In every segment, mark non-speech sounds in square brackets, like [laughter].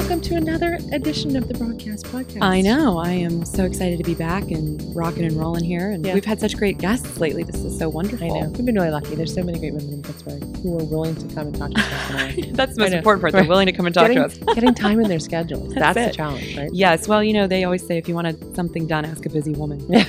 welcome to another edition of the Broadcast Podcast. I know. I am so excited to be back and rocking and rolling here. And Yeah. we've had such great guests lately. This is so wonderful. I know. We've been really lucky. There's so many great women in Pittsburgh who are willing to come and talk to us [laughs] tonight. [laughs] That's the most important part. They're willing to come and talk getting, to us. [laughs] getting time in their schedules. That's That's, the challenge, right? Yes. Well, you know, they always say if you wanted something done, ask a busy woman. Yeah.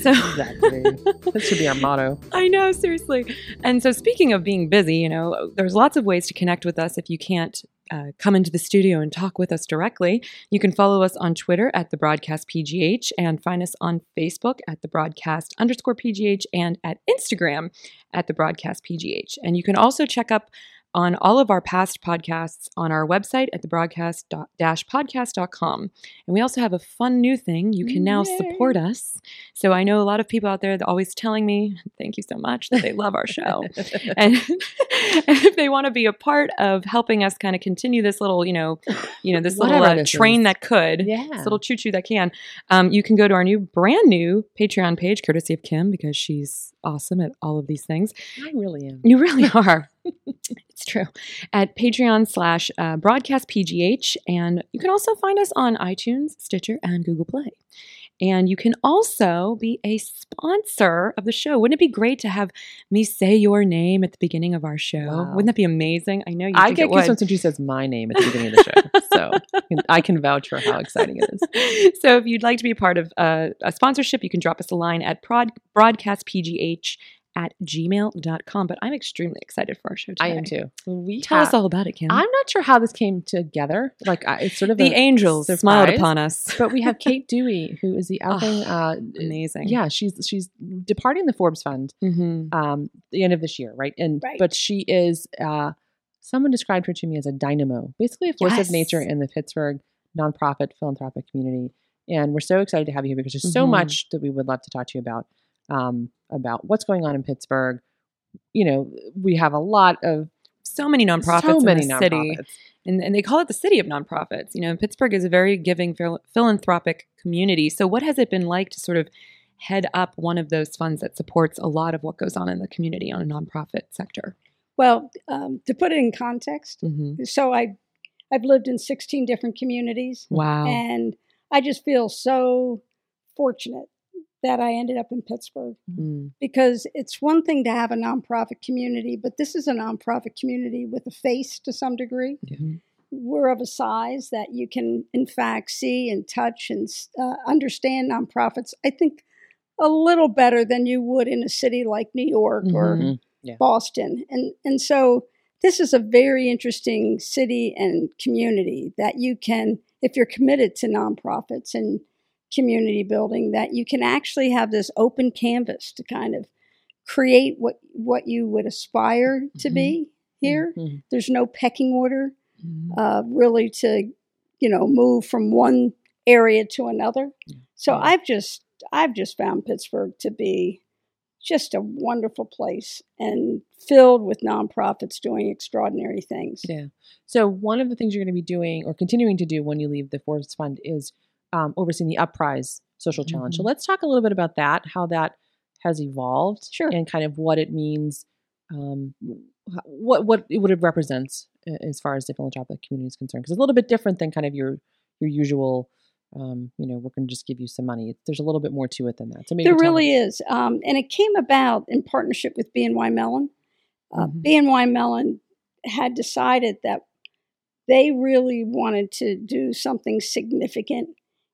So Exactly. that should be our motto. I know, seriously. And so, speaking of being busy, you know, there's lots of ways to connect with us if you can't uh, come into the studio and talk with us directly. You can follow us on Twitter at the Broadcast PGH and find us on Facebook at the Broadcast underscore PGH and at Instagram at the Broadcast PGH. And you can also check up on all of our past podcasts on our website at the broadcast-podcast.com. And we also have a fun new thing. You can now support us. So I know a lot of people out there that are always telling me, thank you so much, that they love our show. [laughs] and, and [laughs] if they want to be a part of helping us kind of continue this little, you know, you know, this little uh, this train is. that could, yeah. this little choo choo that can, um, you can go to our new, brand new Patreon page, courtesy of Kim, because she's awesome at all of these things. I really am. You really [laughs] are. It's true. At Patreon slash uh, broadcast PGH. And you can also find us on iTunes, Stitcher, and Google Play. And you can also be a sponsor of the show. Wouldn't it be great to have me say your name at the beginning of our show? Wow. Wouldn't that be amazing? I know you I get goosebumps when she says my name at the beginning of the show. [laughs] So I can vouch for how exciting it is. [laughs] so if you'd like to be part of uh, a sponsorship, you can drop us a line at prod, broadcastpgh at gmail.com. But I'm extremely excited for our show today. I am too. We Tell us all about it, Kim. I'm not sure how this came together. Like I, it's sort of the angels surprise. smiled upon us. [laughs] But we have Kate Dewey, who is the [laughs] outgoing. uh, Amazing. yeah, she's she's departing the Forbes Fund hmm um, the end of this year, right? And Right. but she is. Uh, someone described her to me as a dynamo, basically a force Yes. of nature in the Pittsburgh nonprofit philanthropic community. And we're so excited to have you here because there's so Mhm. much that we would love to talk to you about um, about what's going on in Pittsburgh. You know, we have a lot of So many nonprofits so many in the city. nonprofits. And, and they call it the city of nonprofits. You know, Pittsburgh is a very giving phil- philanthropic community. So, what has it been like to sort of head up one of those funds that supports a lot of what goes on in the community on a nonprofit sector? Well, um, to put it in context, Mm-hmm. so I, I've lived in 16 different communities, Wow. and I just feel so fortunate that I ended up in Pittsburgh Mm. because it's one thing to have a nonprofit community, but this is a nonprofit community with a face to some degree. Mhm. We're of a size that you can, in fact, see and touch and uh, understand nonprofits. I think a little better than you would in a city like New York or Mhm. Yeah. Boston. And and so this is a very interesting city and community that you can if you're committed to nonprofits and community building that you can actually have this open canvas to kind of create what what you would aspire to Mhm. be here. Mhm. There's no pecking order Mhm. uh, really to you know move from one area to another. So. I've just I've just found Pittsburgh to be just a wonderful place and filled with nonprofits doing extraordinary things. Yeah. So one of the things you're going to be doing or continuing to do when you leave the Forbes Fund is um, overseeing the UpPrize Social Challenge. So Mhm. let's talk a little bit about that, how that has evolved, Sure. and kind of what it means, um, what what it what it represents uh, as far as the philanthropic community is concerned. Because it's a little bit different than kind of your your usual. Um, you know, we're going to just give you some money. There's a little bit more to it than that. So maybe There really me. is, um, and it came about in partnership with BNY Mellon. Uh, Mhm. BNY Mellon had decided that they really wanted to do something significant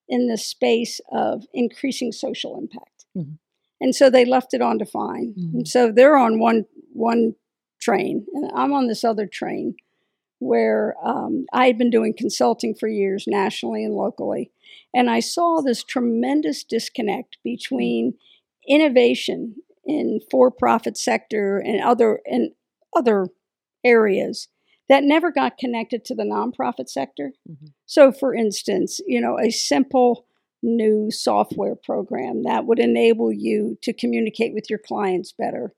in the space of increasing social impact, Mhm. and so they left it on Define. Mhm. So they're on one one train, and I'm on this other train where um, I had been doing consulting for years, nationally and locally, and I saw this tremendous disconnect between innovation in for-profit sector and other and other areas that never got connected to the nonprofit sector. Mhm. So, for instance, you know, a simple new software program that would enable you to communicate with your clients better.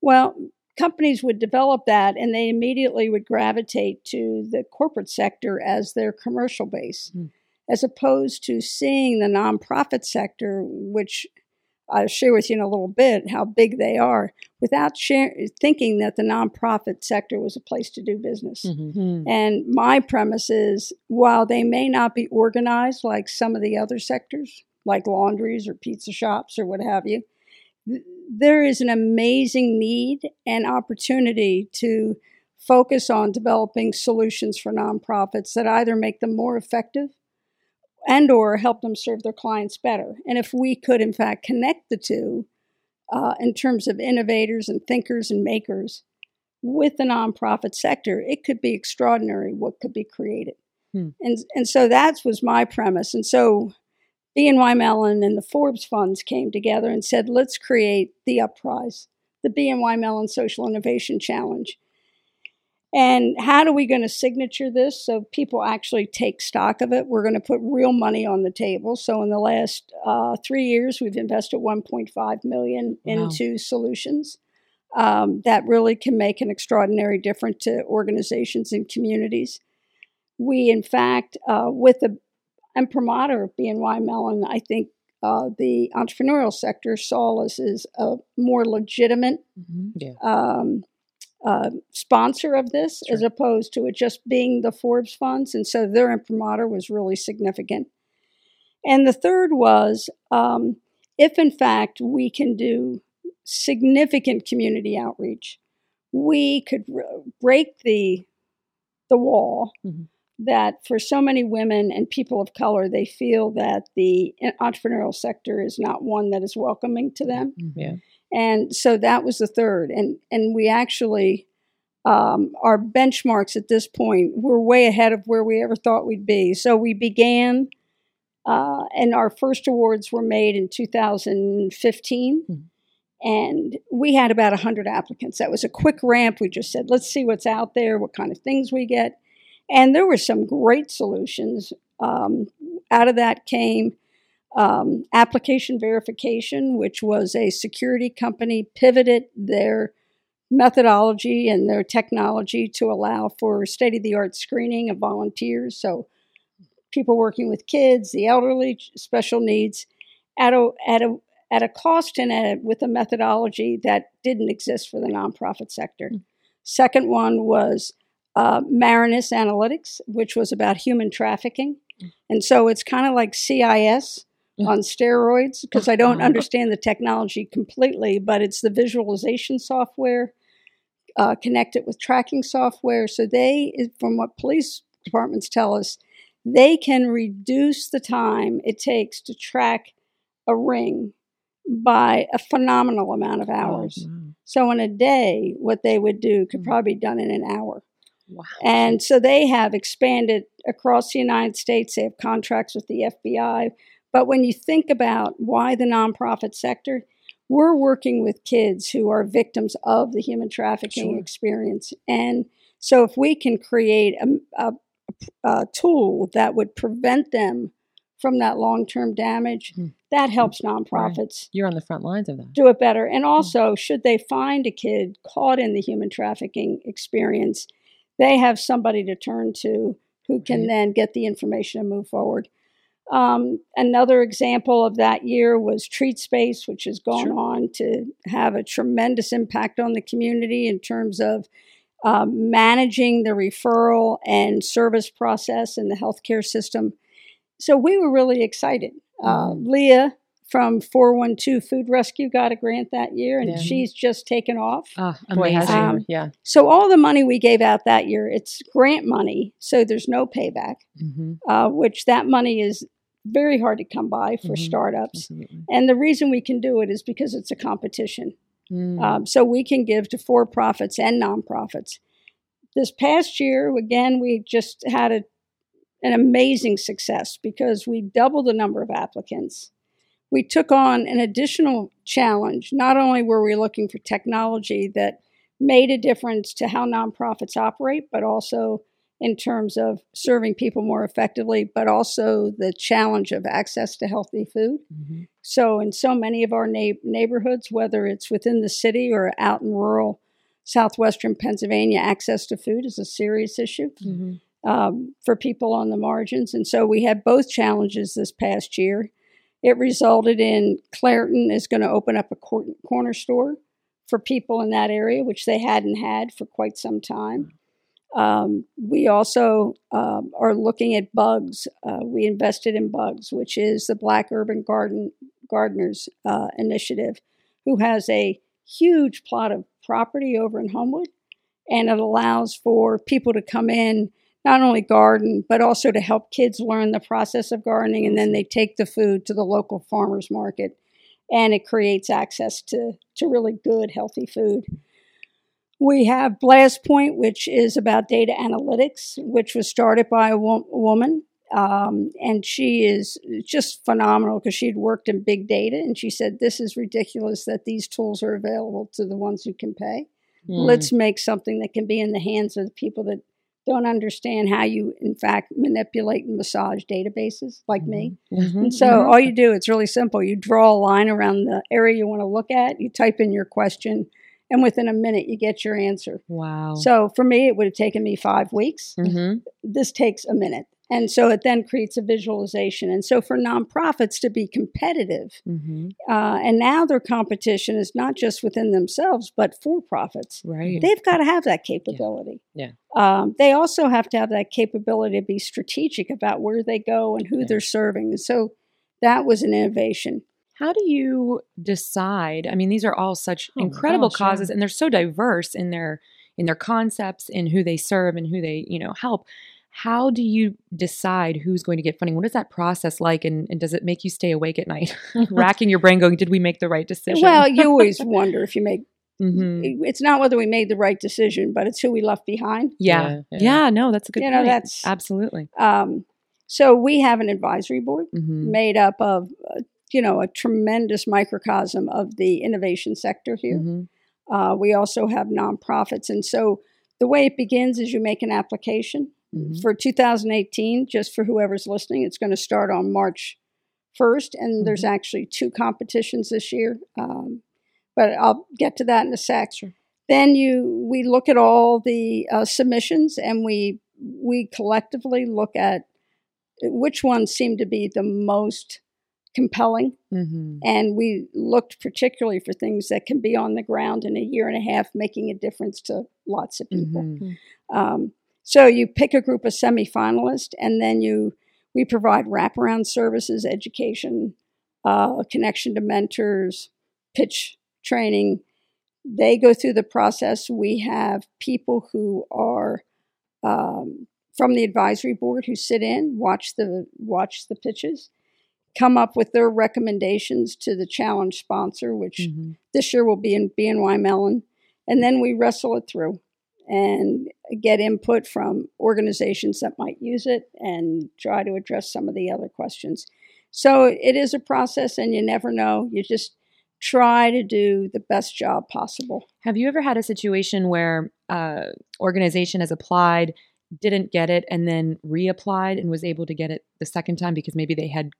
Well, companies would develop that and they immediately would gravitate to the corporate sector as their commercial base, Hmm. as opposed to seeing the nonprofit sector, which I'll share with you in a little bit how big they are without share, thinking that the nonprofit sector was a place to do business. Mhm. And my premise is while they may not be organized like some of the other sectors, like laundries or pizza shops or what have you, there is an amazing need and opportunity to focus on developing solutions for nonprofits that either make them more effective and or help them serve their clients better. And if we could in fact connect the two uh, in terms of innovators and thinkers and makers with the nonprofit sector, it could be extraordinary what could be created. Hmm. And and so that was my premise. And so BNY Mellon and the Forbes funds came together and said, let's create the UpPrize, the BNY Mellon Social Innovation Challenge. And how are we going to signature this so people actually take stock of it? We're going to put real money on the table. So in the last uh, three years, we've invested 1.5 million Wow. into solutions um, that really can make an extraordinary difference to organizations and communities. We, in fact, uh, with the imprimatur of BNY Mellon, I think uh, the entrepreneurial sector saw us as a more legitimate Mhm. um, uh, sponsor of this as opposed to it just being the Forbes funds. And so their imprimatur was really significant. And the third was um, if, in fact, we can do significant community outreach, we could r- break the, the wall Mhm. that for so many women and people of color, they feel that the entrepreneurial sector is not one that is welcoming to them Yeah. And so that was the third. And and we actually um, our benchmarks at this point were way ahead of where we ever thought we'd be. So we began uh, and our first awards were made in 2015 Mhm. and we had about 100 applicants. That was a quick ramp. We just said let's see what's out there what kind of things we get. And there were some great solutions um, out of that came um, application verification, which was a security company pivoted their methodology and their technology to allow for state of the art screening of volunteers. So, people working with kids, the elderly, special needs, at a, at a, at a cost and a, with a methodology that didn't exist for the nonprofit sector. Second one was uh, Marinus Analytics, which was about human trafficking. And so it's kind of like CSI on steroids because I don't understand the technology completely, but it's the visualization software uh, connected with tracking software. So they, from what police departments tell us, they can reduce the time it takes to track a ring by a phenomenal amount of hours. Wow. So in a day, what they would do could Mm. probably be done in an hour. Wow. And so they have expanded across the United States. They have contracts with the FBI. But when you think about why the nonprofit sector, we're working with kids who are victims of the human trafficking Sure. experience. And so if we can create a, a, a tool that would prevent them from that long term damage, Hmm. that helps nonprofits You're on the front lines of that. do it better. And also, should they find a kid caught in the human trafficking experience, they have somebody to turn to who can Right. then get the information and move forward. Um, another example of that year was Treat Space, which has gone Sure. on to have a tremendous impact on the community in terms of um, managing the referral and service process in the healthcare system. So we were really excited. Uh, Mhm. Leah from 412 Food Rescue got a grant that year, and Yeah. she's just taken off. Ah, amazing. Um, yeah. So all the money we gave out that year, it's grant money, so there's no payback, hmm uh, which that money is very hard to come by for Mhm. startups. Absolutely. And the reason we can do it is because it's a competition. Mm. Um, so we can give to for profits and nonprofits. This past year, again, we just had a, an amazing success because we doubled the number of applicants. We took on an additional challenge. Not only were we looking for technology that made a difference to how nonprofits operate, but also in terms of serving people more effectively, but also the challenge of access to healthy food. Mhm. So, in so many of our na- neighborhoods, whether it's within the city or out in rural southwestern Pennsylvania, access to food is a serious issue Mhm. um, for people on the margins. And so we had both challenges this past year. It resulted in Clairton is going to open up a cor- corner store for people in that area, which they hadn't had for quite some time. Um, we also um, are looking at bugs. Uh, we invested in bugs, which is the Black Urban Garden Gardeners uh, Initiative, who has a huge plot of property over in Homewood, and it allows for people to come in not only garden but also to help kids learn the process of gardening, and then they take the food to the local farmers market, and it creates access to to really good healthy food. We have BlastPoint, which is about data analytics, which was started by a wo- woman. Um, and she is just phenomenal because she'd worked in big data. And she said, This is ridiculous that these tools are available to the ones who can pay. Mm. Let's make something that can be in the hands of the people that don't understand how you, in fact, manipulate and massage databases like me. Mhm. And so all you do, it's really simple. You draw a line around the area you want to look at, you type in your question, and within a minute you get your answer. Wow. So for me, it would have taken me five weeks. Mhm. This takes a minute. And so it then creates a visualization. And so for nonprofits to be competitive, hmm uh, and now their competition is not just within themselves, but for profits. Right. They've got to have that capability. Yeah. Um, they also have to have that capability to be strategic about where they go and who Yeah. they're serving. And so that was an innovation. How do you decide? I mean, these are all such Oh incredible gosh, yeah. causes, and they're so diverse in their in their concepts, in who they serve, and who they you know help. How do you decide who's going to get funding? What is that process like, and, and does it make you stay awake at night, [laughs] [laughs] racking your brain, going, "Did we make the right decision?" Well, you always [laughs] wonder if you make Mhm. it's not whether we made the right decision, but it's who we left behind. yeah. Yeah, yeah, yeah. no, that's a good. You know, that's- absolutely. Um, so we have an advisory board hmm made up of, you know, a tremendous microcosm of the innovation sector here. hmm Uh, we also have nonprofits, and so the way it begins is you make an application Mhm. for 2018. Just for whoever's listening, it's going to start on March 1st, and there's Mm-hmm. actually two competitions this year. Um, but I'll get to that in a sec. Sure. Then you we look at all the uh, submissions, and we we collectively look at which ones seem to be the most compelling hmm and we looked particularly for things that can be on the ground in a year and a half, making a difference to lots of people. Mhm. Um, so you pick a group of semifinalists, and then you we provide wraparound services, education, uh, connection to mentors, pitch training. They go through the process. We have people who are um, from the advisory board who sit in, watch the watch the pitches, come up with their recommendations to the challenge sponsor, which Mhm. this year will be in BNY Mellon, and then we wrestle it through and get input from organizations that might use it and try to address some of the other questions. So it is a process, and you never know. You just try to do the best job possible. Have you ever had a situation where uh, organization has applied, didn't get it, and then reapplied and was able to get it the second time because maybe they had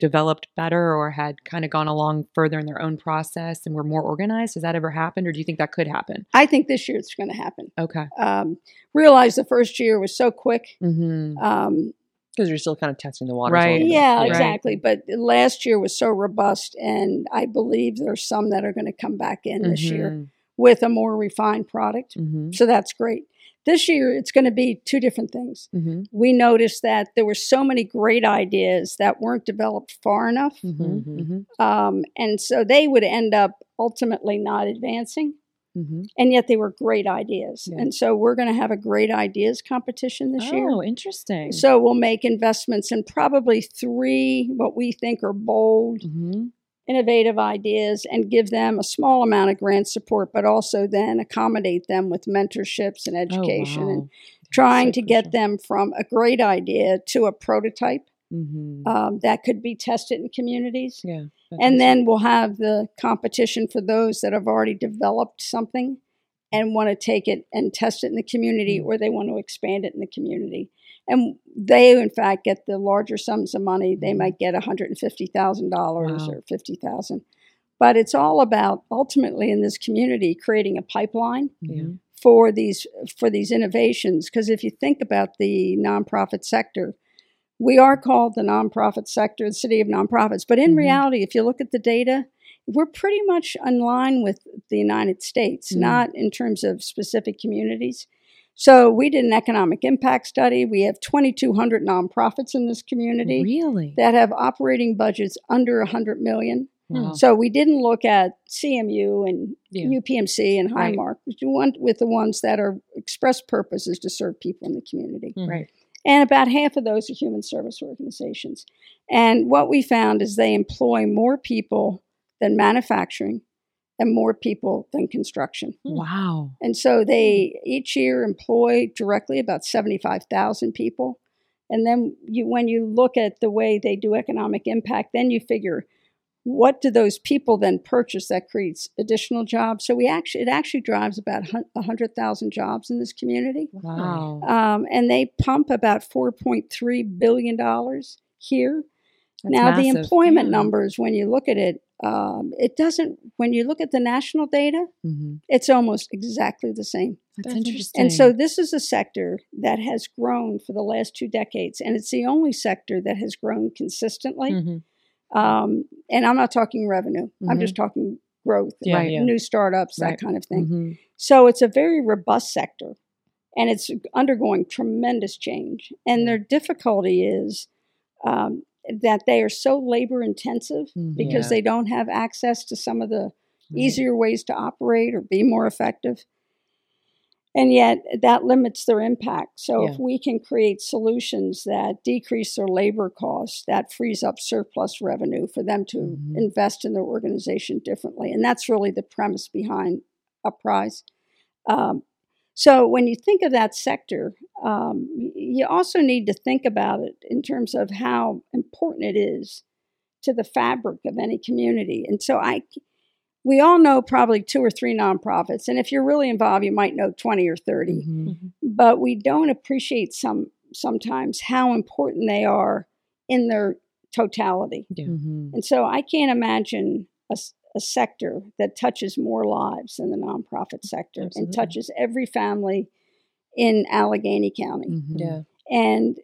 developed better or had kind of gone along further in their own process and were more organized? Has that ever happened, or do you think that could happen? I think this year it's going to happen. Okay. Um, realize the first year was so quick. Mm-hmm. Um, because you're still kind of testing the waters. Right. little. Yeah, Right. exactly. But last year was so robust, and I believe there's some that are going to come back in this year with a more refined product. Mm-hmm. So that's great. This year, it's going to be two different things. Mm-hmm. We noticed that there were so many great ideas that weren't developed far enough, Mm-hmm. Mm-hmm. um, and so they would end up ultimately not advancing. Mm-hmm. And yet they were great ideas. Yeah. And so we're going to have a great ideas competition this year. Oh, interesting. So we'll make investments in probably three what we think are bold, mm-hmm. Innovative ideas and give them a small amount of grant support, but also then accommodate them with mentorships and education oh, wow. and trying so to get them from a great idea to a prototype Mm-hmm. um, that could be tested in communities. Yeah. And then we'll have the competition for those that have already developed something and want to take it and test it in the community Mm. or they want to expand it in the community. And they, in fact, get the larger sums of money. They Mhm. might get $150,000 Wow. or 50000 But it's all about ultimately in this community creating a pipeline Mhm. for these for these innovations because if you think about the nonprofit sector We are called the nonprofit sector, the city of nonprofits. But in Mhm. reality, if you look at the data, we're pretty much in line with the United States, Mm. not in terms of specific communities. So we did an economic impact study. We have 2,200 nonprofits in this community Really? that have operating budgets under 100 million. Wow. So we didn't look at CMU and Yeah. UPMC and Right. Highmark. We went with the ones that are express purpose is to serve people in the community. Mhm. Right. And about half of those are human service organizations. And what we found is they employ more people than manufacturing and more people than construction. Hmm. Wow. And so they each year employ directly about 75,000 people. And then you, when you look at the way they do economic impact, then you figure what do those people then purchase that creates additional jobs. So we actually it actually drives about hun- 100,000 jobs in this community. Wow. Um, and they pump about 4.3 billion dollars here. That's now the employment Yeah. numbers, when you look at it, um, it doesn't. When you look at the national data, Mhm. it's almost exactly the same. That's, That's interesting. And so this is a sector that has grown for the last two decades, and it's the only sector that has grown consistently. Mhm. Um, and I'm not talking revenue; I'm Mhm. just talking growth, Yeah, Right. yeah. new startups, that kind of thing. Mhm. So it's a very robust sector, and it's undergoing tremendous change. And their difficulty is um, that they are so labor intensive Mhm. because Yeah. they don't have access to some of the Right. easier ways to operate or be more effective. And yet that limits their impact. So Yeah. if we can create solutions that decrease their labor costs, that frees up surplus revenue for them to Mhm. invest in their organization differently. And that's really the premise behind UpPrize. Um, so when you think of that sector, um, you also need to think about it in terms of how important it is to the fabric of any community. And so I, we all know probably two or three nonprofits, and if you're really involved, you might know twenty or 30 Mhm. Mhm. but we don't appreciate some sometimes how important they are in their totality. Yeah. Mhm. And so I can't imagine a, s- a sector that touches more lives than the nonprofit sector Absolutely. and touches every family in Allegheny County. Mhm. Yeah. And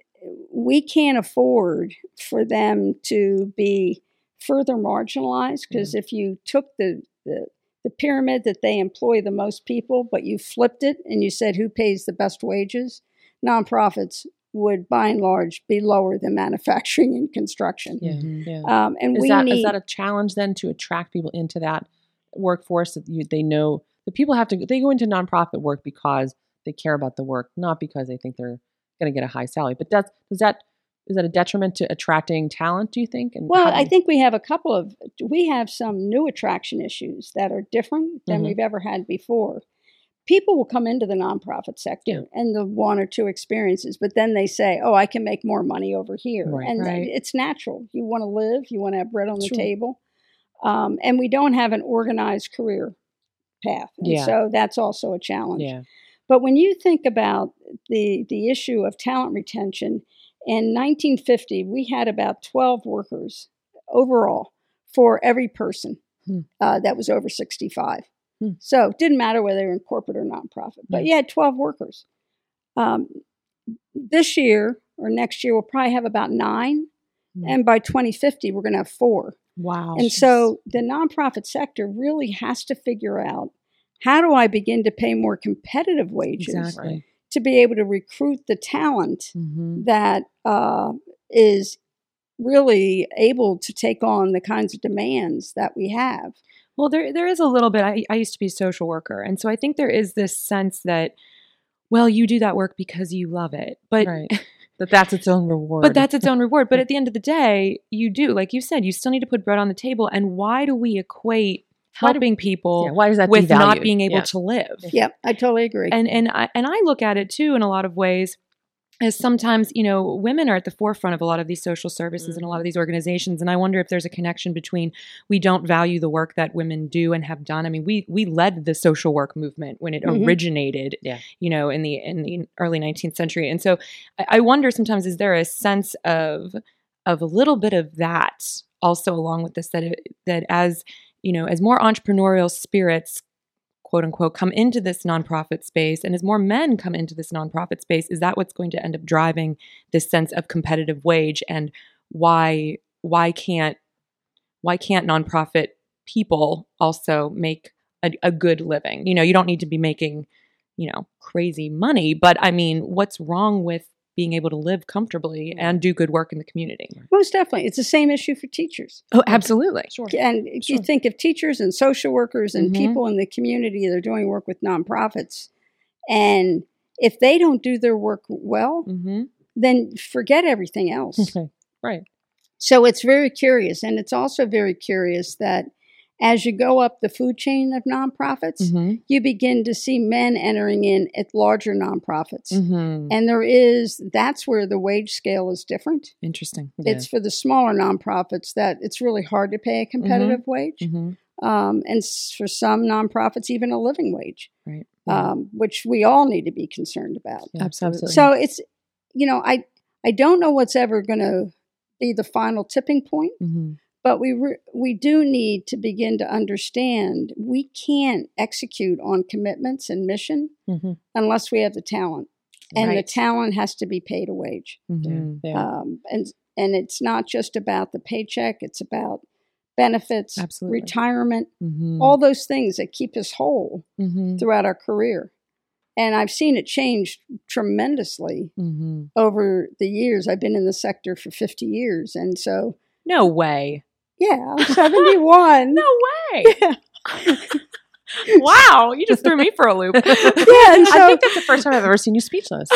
we can't afford for them to be further marginalized because if you took the, the the pyramid that they employ the most people, but you flipped it and you said who pays the best wages, nonprofits would by and large be lower than manufacturing and construction. Yeah. Mhm. Yeah. Um, and is we that is need that a challenge then to attract people into that workforce that you, they know the people have to they go into nonprofit work because they care about the work not because they think they're going to get a high salary but does does that is that a detriment to attracting talent do you think and Well, how I think we have a couple of we have some new attraction issues that are different than Mhm. we've ever had before. People will come into the nonprofit sector Yeah. and the one or two experiences, but then they say, "Oh, I can make more money over here," Right. and Right. it's natural. You want to live, you want to have bread on the Sure. table, um, and we don't have an organized career path, and Yeah. so that's also a challenge. yeah But when you think about the the issue of talent retention, in 1950 we had about 12 workers overall for every person Hmm. uh, that was over 65. Hmm. So it didn't matter whether they were in corporate or nonprofit, but you had 12 workers. Um, this year or next year we'll probably have about nine, Hmm. and by 2050 we're going to have four. Wow. And so the nonprofit sector really has to figure out how do I begin to pay more competitive wages Exactly. to be able to recruit the talent Mhm. that uh, is really able to take on the kinds of demands that we have. Well, there there is a little bit. I, I used to be a social worker, and so I think there is this sense that, well, you do that work because you love it, but right [laughs] that that's its own reward but that's its own reward. But [laughs] at the end of the day, you do, like you said, you still need to put bread on the table. And why do we equate Why do- helping people yeah, why is that with not being able Yeah. to live? Yep, I totally agree. and and I, and I look at it too in a lot of ways as sometimes you know women are at the forefront of a lot of these social services and a lot of these organizations and I wonder if there's a connection between we don't value the work that women do and have done I mean we we led the social work movement when it Mhm. originated Yeah. you know in the in the early 19th century and so I, I wonder sometimes is there a sense of of a little bit of that also along with this that it, that as you know as more entrepreneurial spirits quote unquote come into this nonprofit space. And as more men come into this nonprofit space is that what's going to end up driving this sense of competitive wage? And why why can't why can't nonprofit people also make a, a good living? You know you don't need to be making you know crazy money but i mean what's wrong with being able to live comfortably and do good work in the community Most definitely. It's the same issue for teachers. oh absolutely Sure. And Sure. you think of teachers and social workers and Mhm. people in the community that are doing work with nonprofits. And if they don't do their work well, mm-hmm. then forget everything else. Okay. [laughs] Right. So it's very curious. And it's also very curious that as you go up the food chain of nonprofits, Mm-hmm. you begin to see men entering in at larger nonprofits. Mm-hmm. And there is, that's where the wage scale is different. interesting Yeah. It's for the smaller nonprofits that it's really hard to pay a competitive wage. mm-hmm. Um, and for some nonprofits, even a living wage, right um, which we all need to be concerned about. Yeah, Absolutely. So it's, you know, I, I don't know what's ever going to be the final tipping point, mm-hmm. But we re- we do need to begin to understand we can't execute on commitments and mission Mhm. unless we have the talent, and the talent has to be paid a wage. Mm-hmm. Yeah. Yeah. Um, and and it's not just about the paycheck; it's about benefits, Absolutely. retirement, Mm-hmm. all those things that keep us whole mm-hmm. throughout our career. And I've seen it change tremendously Mm-hmm. over the years. I've been in the sector for 50 years. And so, no way yeah, I'm [laughs] 71. no way [laughs] wow you just threw me for a loop [laughs] Yeah, and I think that's the first time I've ever seen you speechless.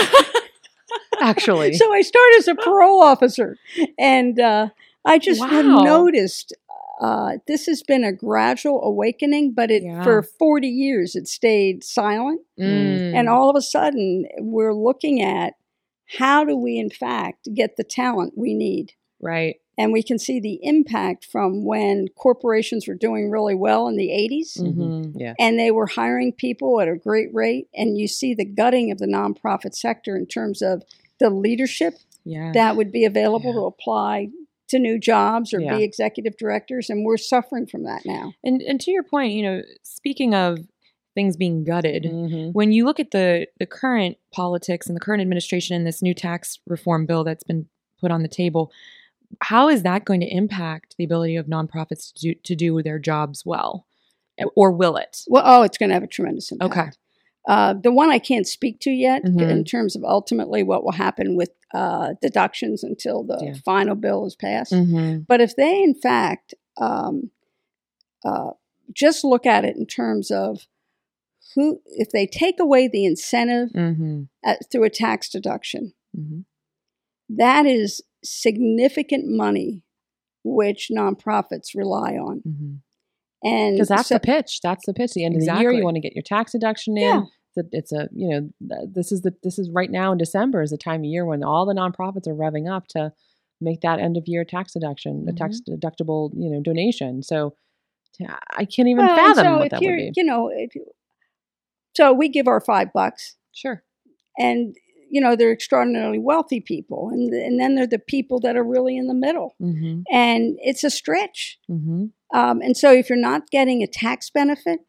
Actually. so I started as a parole officer. And uh, I just have Wow. noticed uh, this has been a gradual awakening, but it Yeah. for 40 years it stayed silent. Mm. And all of a sudden, we're looking at how do we, in fact, get the talent we need? right And we can see the impact from when corporations were doing really well in the 80s Mhm. Yeah. and they were hiring people at a great rate. And you see the gutting of the nonprofit sector in terms of the leadership yeah that would be available Yeah. to apply to new jobs or Yeah. be executive directors. And we're suffering from that now. and and to your point you know speaking of things being gutted Mhm. when you look at the the current politics and the current administration and this new tax reform bill that's been put on the table how is that going to impact the ability of nonprofits to do, to do their jobs well or will it Well, oh, it's going to have a tremendous impact. Okay. Uh, the one I can't speak to yet Mhm. in terms of ultimately what will happen with uh, deductions until the Yeah. final bill is passed. mm-hmm. But if they, in fact, um, uh, just look at it in terms of who, if they take away the incentive Mm-hmm. at, through a tax deduction, Mm-hmm. that is significant money which nonprofits rely on. Mm-hmm. And Because that's so- the pitch. That's the pitch. The end of the year, you want to get your tax deduction in. Yeah. It's a you know this is the this is right now in December is the time of year when all the nonprofits are revving up to make that end of year tax deduction, a tax deductible you know donation. So I can't even Well, fathom so what if that you're, would be. You know, if you, so we give our five bucks, Sure. and you know they're extraordinarily wealthy people, and and then they're the people that are really in the middle, Mm-hmm. and it's a stretch. Mm-hmm. Um, and so if you're not getting a tax benefit,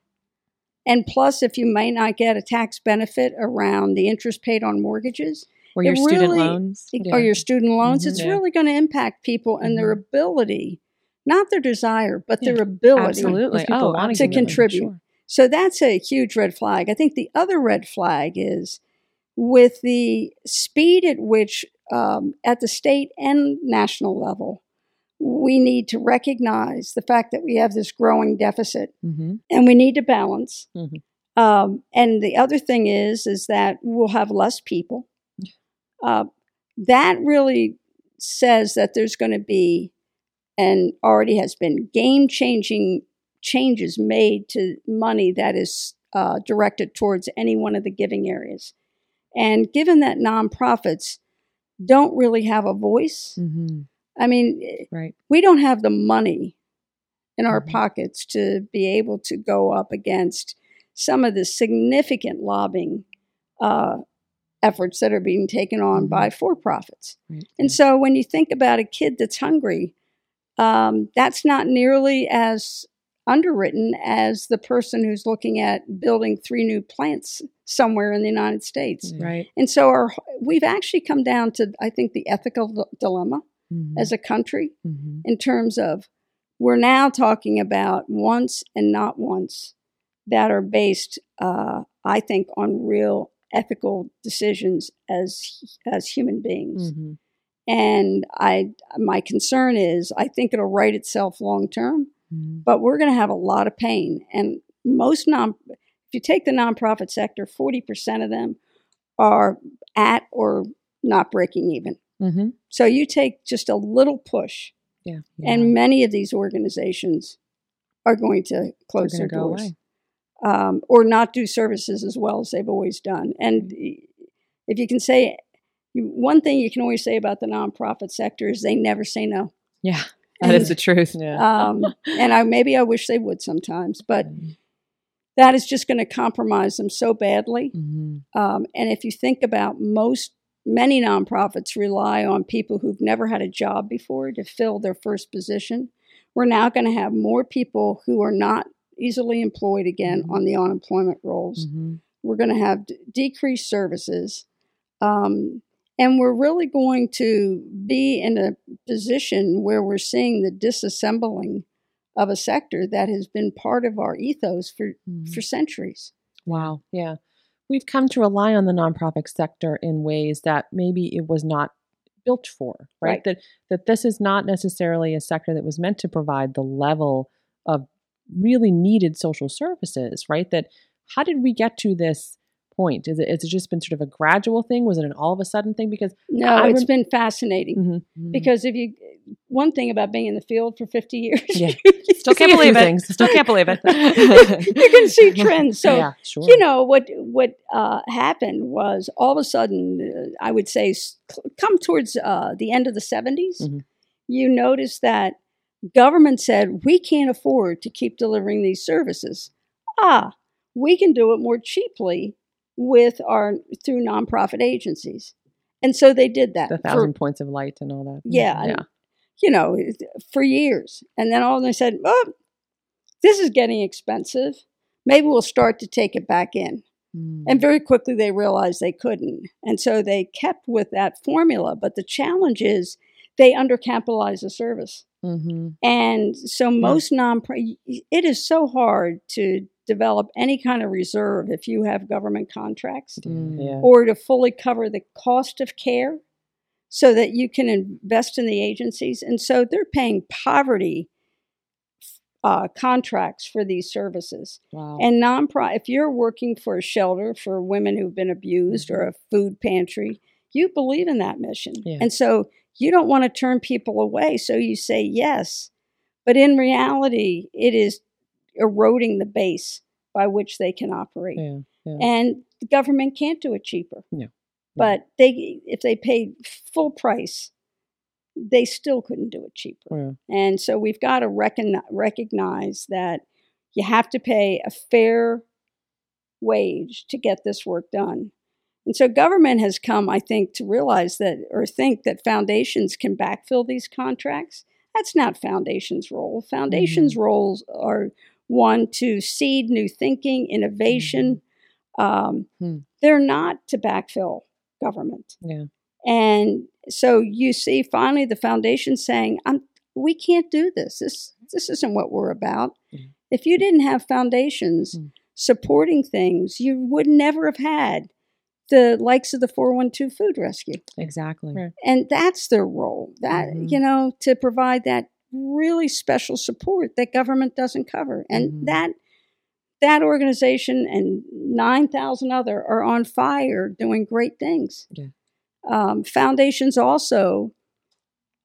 and plus if you may not get a tax benefit around the interest paid on mortgages Or It your student really- loans. or your student loans, Mhm. it's Yeah. really going to impact people and their ability, not their desire, but their ability Absolutely. Oh, wanna to give them, contribute. sure. So that's a huge red flag. I think the other red flag is with the speed at which, um, at the state and national level, we need to recognize the fact that we have this growing deficit Mm-hmm. and we need to balance. Mhm. Um, and the other thing is, is that we'll have less people. Uh, that really says that there's going to be, and already has been, game changing changes made to money that is uh, directed towards any one of the giving areas. And given that nonprofits don't really have a voice, Mm-hmm. I mean, Right. we don't have the money in our Mhm. pockets to be able to go up against some of the significant lobbying uh, efforts that are being taken on Mhm. by for profits. Right. And so when you think about a kid that's hungry, um, that's not nearly as underwritten as the person who's looking at building three new plants somewhere in the United States. Right. And so our we've actually come down to I think the ethical d- dilemma Mhm. as a country Mhm. in terms of we're now talking about once and not once that are based, uh, I think, on real ethical decisions as as human beings. Mhm. And I, my concern is, I think it'll right itself long term, Mhm. but we're going to have a lot of pain. And most non, if you take the nonprofit sector, forty percent of them are at or not breaking even. Mhm. So you take just a little push, Yeah. and many of these organizations are going to close their doors um, or not do services as well as they've always done. And if you can say one thing you can always say about the nonprofit sector is they never say no. Yeah, [laughs] that is the truth. Yeah. Um, [laughs] and I maybe I wish they would sometimes, but Mhm. That is just going to compromise them so badly. Mhm. Um, and if you think about most, many nonprofits rely on people who've never had a job before to fill their first position. We're now going to have more people who are not easily employed again Mhm. on the unemployment rolls. Mhm. We're going to have d- decreased services. Um, and we're really going to be in a position where we're seeing the disassembling of a sector that has been part of our ethos for, Mhm. for centuries. Wow. Yeah. We've come to rely on the nonprofit sector in ways that maybe it was not built for, right? Right. That that this is not necessarily a sector that was meant to provide the level of really needed social services, right? That how did we get to this point? Is it has it just been sort of a gradual thing? Was it an all of a sudden thing? Because No, I it's rem- been fascinating Mhm. Mhm. because if you, one thing about being in the field for 50 years, Yeah. [laughs] still can't believe it. things. Still can't believe it. [laughs] [laughs] you can see trends. So, yeah, sure. you know, what, what uh, happened was all of a sudden, uh, I would say, come towards uh, the end of the 70s, Mhm. you notice that government said, we can't afford to keep delivering these services. Ah, we can do it more cheaply with our through nonprofit agencies. And so they did that the for thousand points of light and all that. Yeah, yeah. and, you know, for years. And then all of them said, oh, this is getting expensive. Maybe we'll start to take it back in. Mhm. And very quickly they realized they couldn't. And so they kept with that formula. But the challenge is they undercapitalize the service. Mhm. And so most non it is so hard to develop any kind of reserve if you have government contracts Mm. yeah. or to fully cover the cost of care so that you can invest in the agencies. And so they're paying poverty uh, contracts for these services. Wow. And non-profit, if you're working for a shelter for women who've been abused or a food pantry, you believe in that mission. Yeah. And so you don't want to turn people away. So you say yes. But in reality, it is eroding the base by which they can operate yeah. Yeah. and the government can't do it cheaper. No. But they, if they paid full price, they still couldn't do it cheaper. Yeah. And so we've got to recognize, recognize that you have to pay a fair wage to get this work done. And so government has come, I think, to realize that or think that foundations can backfill these contracts. That's not foundations' role. Foundations' mm-hmm. roles are one to seed new thinking, innovation. Um, Hmm. They're not to backfill government. Yeah. And so you see finally the foundation saying, I'm, we can't do this. This this isn't what we're about. Mhm. If you didn't have foundations Mm. supporting things, you would never have had the likes of the 412 food rescue. exactly. Right. And that's their role. That Mhm. you know, to provide that really special support that government doesn't cover. And Mhm. that that organization and 9,000 other are on fire doing great things. Yeah. Um, foundations also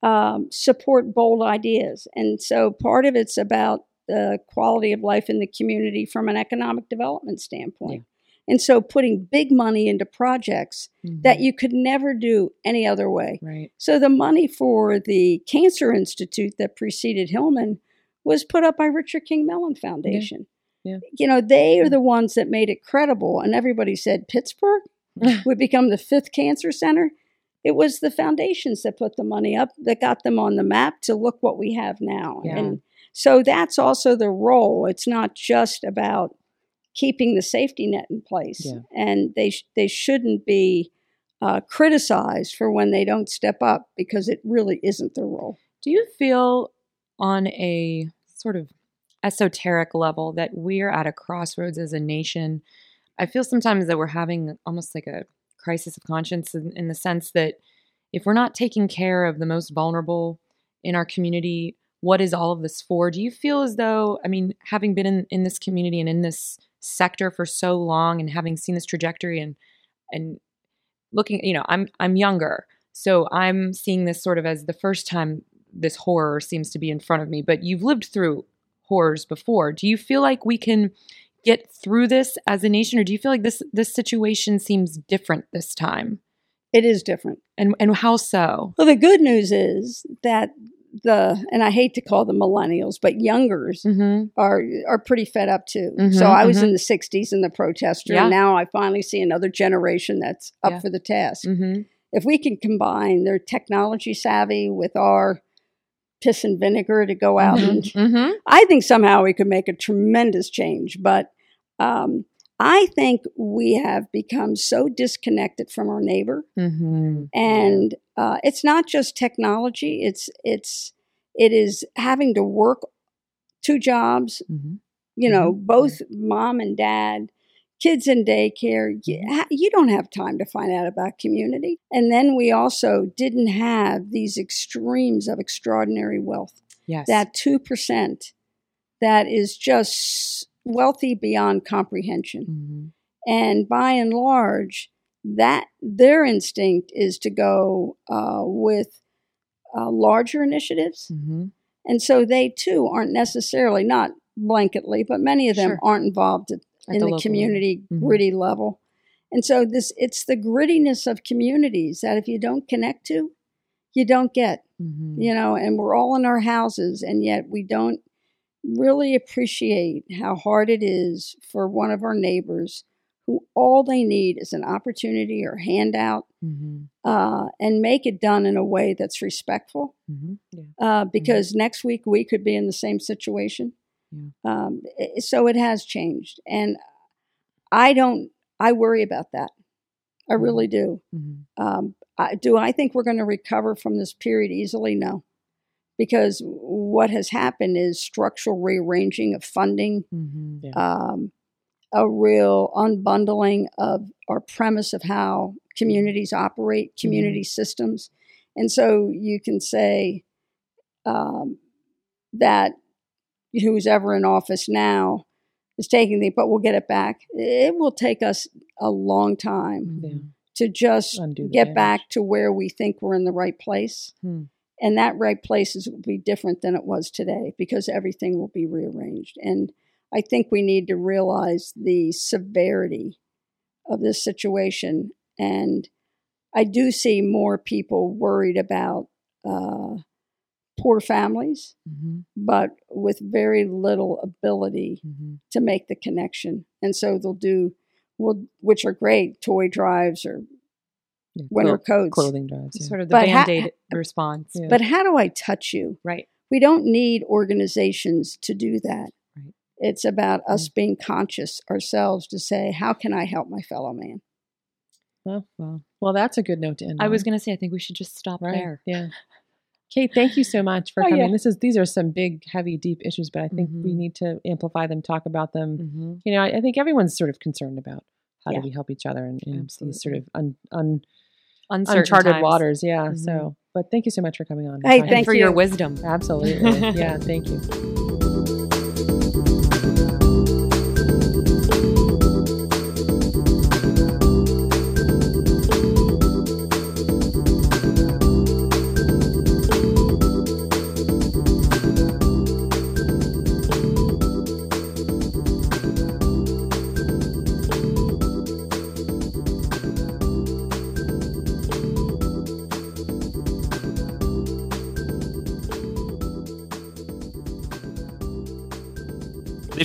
um, support bold ideas. And so part of it's about the quality of life in the community from an economic development standpoint. And so putting big money into projects that Mhm. you could never do any other way. right. So the money for the Cancer Institute that preceded Hillman was put up by Richard King Mellon Foundation. Yeah. You know, they are the ones that made it credible, and everybody said Pittsburgh [laughs] would become the fifth cancer center. It was the foundations that put the money up that got them on the map to look what we have now. Yeah. And So that's also the role. It's not just about keeping the safety net in place, Yeah. and they sh- they shouldn't be uh, criticized for when they don't step up because it really isn't their role. Do you feel on a sort of esoteric level that we're at a crossroads as a nation? I feel sometimes that we're having almost like a crisis of conscience in, in the sense that if we're not taking care of the most vulnerable in our community, what is all of this for? Do you feel as though, I mean, having been in, in this community and in this sector for so long and having seen this trajectory and and looking, you know, I'm I'm younger. So I'm seeing this sort of as the first time this horror seems to be in front of me, but you've lived through horrors before. Do you feel like we can get through this as a nation or do you feel like this this situation seems different this time? It is different. And and how so? Well, the good news is that the and I hate to call them millennials, but youngers Mm-hmm. are are pretty fed up too. Mhm, so I was mhm. in the '60s in the protester, Yeah. and now I finally see another generation that's up Yeah. for the task. Mm-hmm. If we can combine their technology savvy with our piss and vinegar to go out, and Mm-hmm. I think somehow we could make a tremendous change. But um, I think we have become so disconnected from our neighbor Mm-hmm. and uh, it's not just technology it's it's it is having to work two jobs Mm-hmm. you know Mhm. both mom and dad kids in daycare you, you don't have time to find out about community and then we also didn't have these extremes of extraordinary wealth Yes. that 2% that is just wealthy beyond comprehension Mm-hmm. and by and large that their instinct is to go uh, with uh, larger initiatives Mm-hmm. and so they too aren't necessarily not blanketly but many of them Sure. aren't involved at, At in the, level. community Mhm. gritty level and so this it's the grittiness of communities that if you don't connect to you don't get Mm-hmm. you know, and we're all in our houses, and yet we don't really appreciate how hard it is for one of our neighbors who all they need is an opportunity or handout Mm-hmm. uh, and make it done in a way that's respectful. Mm-hmm. Uh, because next week we could be in the same situation. Yeah. Um, so it has changed. And I don't, I worry about that. I Mhm. really do. Mm-hmm. Um, I, do I think we're going to recover from this period easily? No. Because what has happened is structural rearranging of funding, Mm-hmm. Yeah. um, a real unbundling of our premise of how communities operate, community systems. And so you can say um, that who's ever in office now is taking the, but we'll get it back. It will take us a long time Yeah. to just Undo get damage. back to where we think we're in the right place. Hmm. And that right place is, will be different than it was today because everything will be rearranged. And I think we need to realize the severity of this situation. And I do see more people worried about uh, poor families, Mm-hmm. but with very little ability Mm-hmm. to make the connection. And so they'll do, well, which are great, toy drives or Yeah, winter clo- coats. clothing drives. Yeah. Sort of the But band aid response. Yeah. But how do I touch you? Right. We don't need organizations to do that. Right. It's about us being conscious ourselves to say, how can I help my fellow man? Well, Well, well, that's a good note to end. On. I was going to say, I think we should just stop right. there. Yeah. [laughs] Kate, thank you so much for Oh, coming. yeah. This is these are some big, heavy, deep issues, but I think we Mhm. need to amplify them, talk about them. Mm-hmm. You know, I, I think everyone's sort of concerned about how Yeah. do we help each other in, in these sort of un, un, Uncertain uncharted times. waters. Yeah. Mhm. So, but thank you so much for coming on. Hey, Talking- And Thank for your wisdom. Absolutely. [laughs] yeah. Thank you.